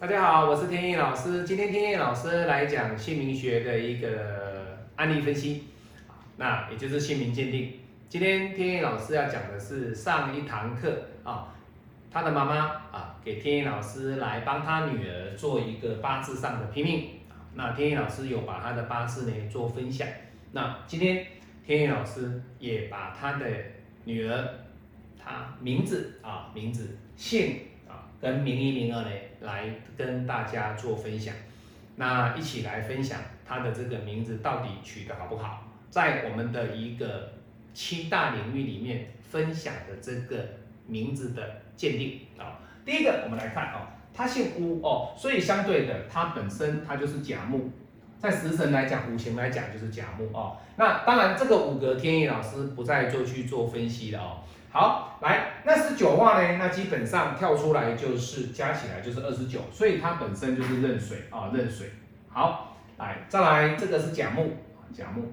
大家好，我是天意老师。今天天意老师来讲姓名学的一个案例分析，那也就是姓名鉴定。今天天意老师要讲的是上一堂课啊，他的妈妈啊给天意老师来帮他女儿做一个八字上的拼命。那天意老师有把他的八字呢做分享。那今天天意老师也把他的女儿，她名字啊名字姓。跟名一名二呢，来跟大家做分享，那一起来分享他的这个名字到底取得好不好？在我们的一个七大领域里面分享的这个名字的鉴定啊，第一个我们来看哦，他姓乌哦，所以相对的，他本身他就是甲木，在食神来讲，五行来讲就是甲木哦。那当然这个五格天意老师不再做去做分析了哦。好，来，那十九画呢？那基本上跳出来就是加起来就是二十九，所以它本身就是壬水啊，壬水。好，来，再来，这个是甲木，甲木。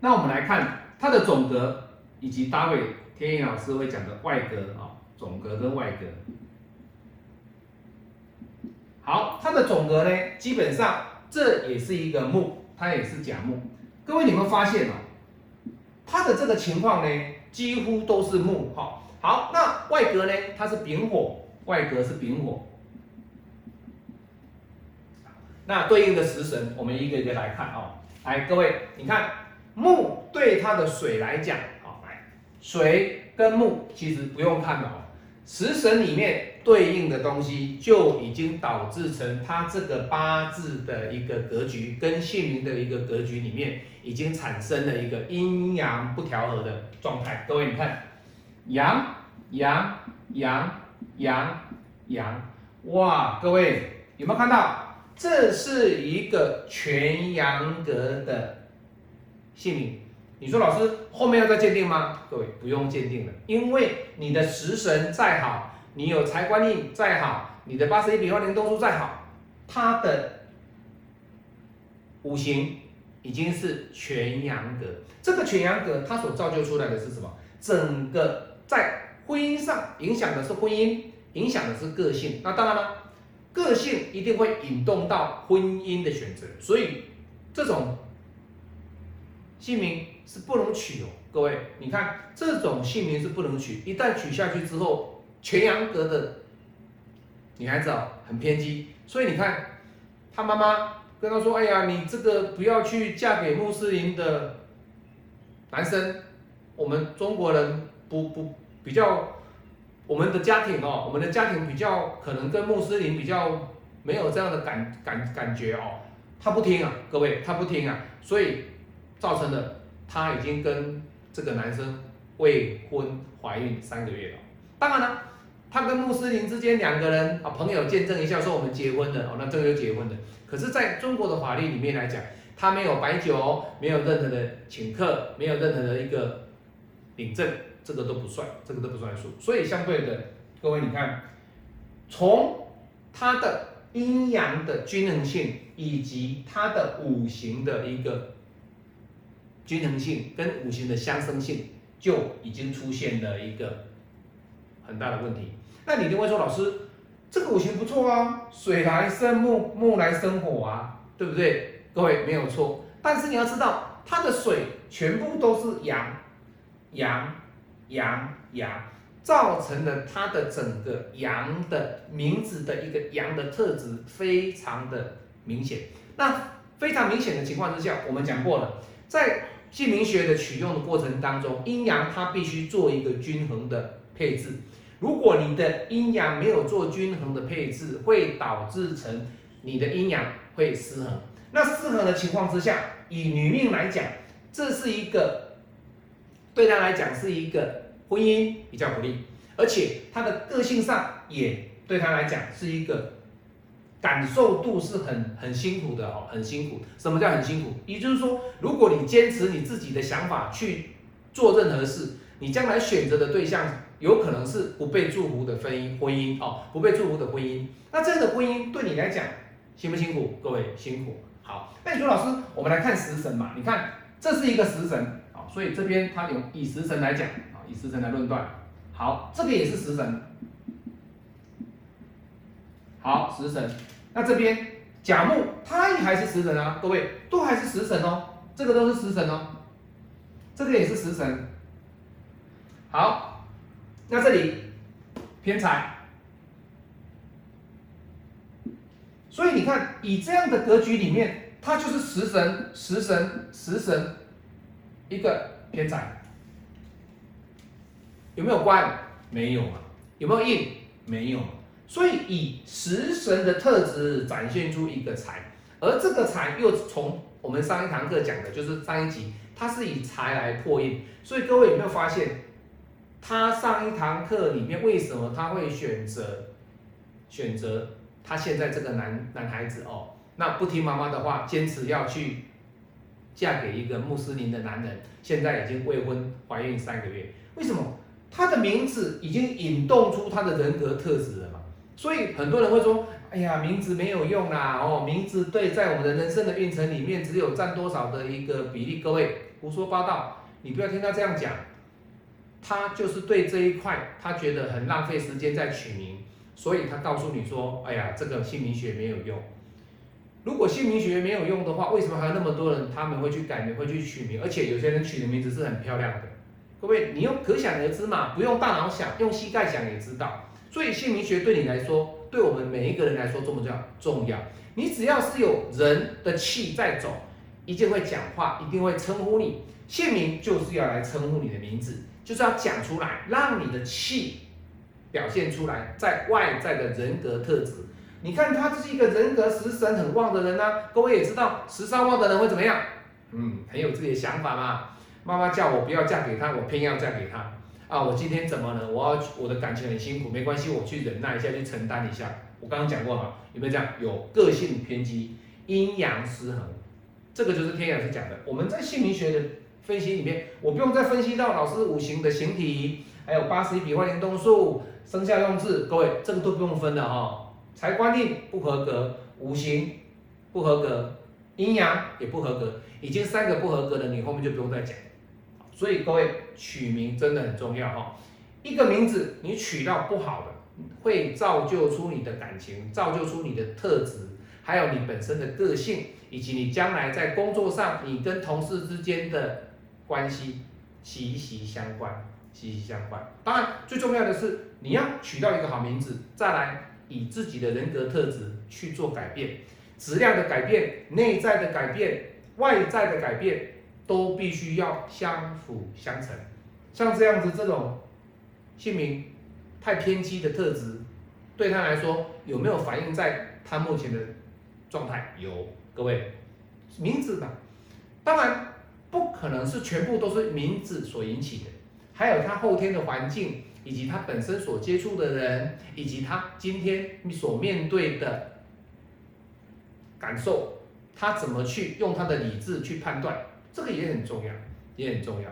那我们来看它的总格以及搭配，天意老师会讲的外格啊，总格跟外格。好，它的总格呢，基本上这也是一个木，它也是甲木。各位，你们发现哦？它的这个情况呢，几乎都是木哈。好，那外格呢？它是丙火，外格是丙火。那对应的食神，我们一个一个来看啊。来，各位，你看木对它的水来讲，好，来水跟木其实不用看了哦。食神里面对应的东西就已经导致成它这个八字的一个格局跟姓名的一个格局里面，已经产生了一个阴阳不调和的状态。各位，你看，阳阳阳阳阳，哇，各位有没有看到？这是一个全阳格的姓名。你说老师后面要再鉴定吗？各位不用鉴定了，因为你的食神再好，你有财官印再好，你的八十一笔画灵动数再好，它的五行已经是全阳格。这个全阳格它所造就出来的是什么？整个在婚姻上影响的是婚姻，影响的是个性。那当然了，个性一定会引动到婚姻的选择，所以这种。姓名是不能取哦，各位，你看这种姓名是不能取，一旦取下去之后，全阳格的女孩子哦很偏激，所以你看他妈妈跟他说：“哎呀，你这个不要去嫁给穆斯林的男生，我们中国人不不比较，我们的家庭哦，我们的家庭比较可能跟穆斯林比较没有这样的感感感觉哦。”他不听啊，各位，他不听啊，所以。造成的，她已经跟这个男生未婚怀孕三个月了。当然了，她跟穆斯林之间两个人啊，朋友见证一下说我们结婚了哦，那这个就结婚了。可是，在中国的法律里面来讲，他没有摆酒，没有任何的请客，没有任何的一个领证，这个都不算，这个都不算数。所以，相对的，各位你看，从他的阴阳的均衡性以及他的五行的一个。均衡性跟五行的相生性就已经出现了一个很大的问题。那你就会说，老师，这个五行不错啊，水来生木，木来生火啊，对不对？各位没有错。但是你要知道，它的水全部都是阳，阳，阳，阳，造成了它的整个阳的名字的一个阳的特质非常的明显。那非常明显的情况之下，我们讲过了。在姓名学的取用的过程当中，阴阳它必须做一个均衡的配置。如果你的阴阳没有做均衡的配置，会导致成你的阴阳会失衡。那失衡的情况之下，以女命来讲，这是一个对她来讲是一个婚姻比较不利，而且她的个性上也对她来讲是一个。感受度是很很辛苦的哦，很辛苦。什么叫很辛苦？也就是说，如果你坚持你自己的想法去做任何事，你将来选择的对象有可能是不被祝福的婚姻，婚姻哦，不被祝福的婚姻。那这样的婚姻对你来讲辛不辛苦？各位辛苦。好，那你说老师，我们来看食神嘛？你看这是一个食神啊，所以这边它有以食神来讲啊，以食神来论断。好，这个也是食神。好，食神。那这边甲木，它也还是食神啊，各位都还是食神哦，这个都是食神哦，这个也是食神。好，那这里偏财，所以你看，以这样的格局里面，它就是食神、食神、食神，一个偏财，有没有官？没有啊？有没有印？没有。所以以食神的特质展现出一个财，而这个财又从我们上一堂课讲的，就是上一集，它是以财来破印。所以各位有没有发现？他上一堂课里面为什么他会选择选择他现在这个男男孩子哦？那不听妈妈的话，坚持要去嫁给一个穆斯林的男人，现在已经未婚怀孕三个月，为什么？他的名字已经引动出他的人格特质？所以很多人会说：“哎呀，名字没有用啦，哦，名字对在我们的人生的运程里面只有占多少的一个比例？”各位胡说八道，你不要听他这样讲。他就是对这一块，他觉得很浪费时间在取名，所以他告诉你说：“哎呀，这个姓名学没有用。如果姓名学没有用的话，为什么还有那么多人他们会去改名、会去取名？而且有些人取的名字是很漂亮的。各位，你用可想而知嘛，不用大脑想，用膝盖想也知道。所以姓名学对你来说，对我们每一个人来说重不重要？重要。你只要是有人的气在走，一定会讲话，一定会称呼你。姓名就是要来称呼你的名字。”就是要讲出来，让你的气表现出来，在外在的人格特质。你看他就是一个人格食神很旺的人呢，各位也知道，食伤旺的人会怎么样？嗯，很有自己的想法嘛。妈妈叫我不要嫁给他，我偏要嫁给他。啊，我今天怎么了？我要我的感情很辛苦，没关系，我去忍耐一下，去承担一下。我刚刚讲过嘛，有没有这样？有个性偏激，阴阳失衡，这个就是天阳是讲的。我们在姓名学的。分析里面，我不用再分析到老师五行的形体，还有八十一笔画联动数、生肖用字，各位这个都不用分的哈。财官印不合格，五行不合格，阴阳也不合格，已经三个不合格了，你后面就不用再讲。所以各位取名真的很重要哈。一个名字你取到不好的，会造就出你的感情，造就出你的特质，还有你本身的个性，以及你将来在工作上你跟同事之间的。关系息息相关，息息相关。当然，最重要的是你要取到一个好名字，再来以自己的人格特质去做改变，质量的改变、内在的改变、外在的改变，都必须要相辅相成。像这样子这种姓名太偏激的特质，对他来说有没有反映在他目前的状态？有，各位名字吧，当然。不可能是全部都是名字所引起的，还有他后天的环境，以及他本身所接触的人，以及他今天所面对的感受，他怎么去用他的理智去判断，这个也很重要，也很重要。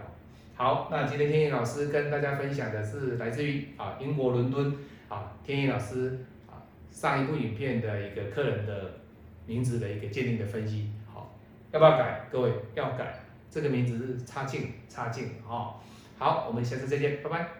好，那今天天意老师跟大家分享的是来自于啊英国伦敦啊天意老师啊上一部影片的一个客人的名字的一个鉴定的分析。好，要不要改？各位要改。这个名字是差劲，差劲哦。好，我们下次再见，拜拜。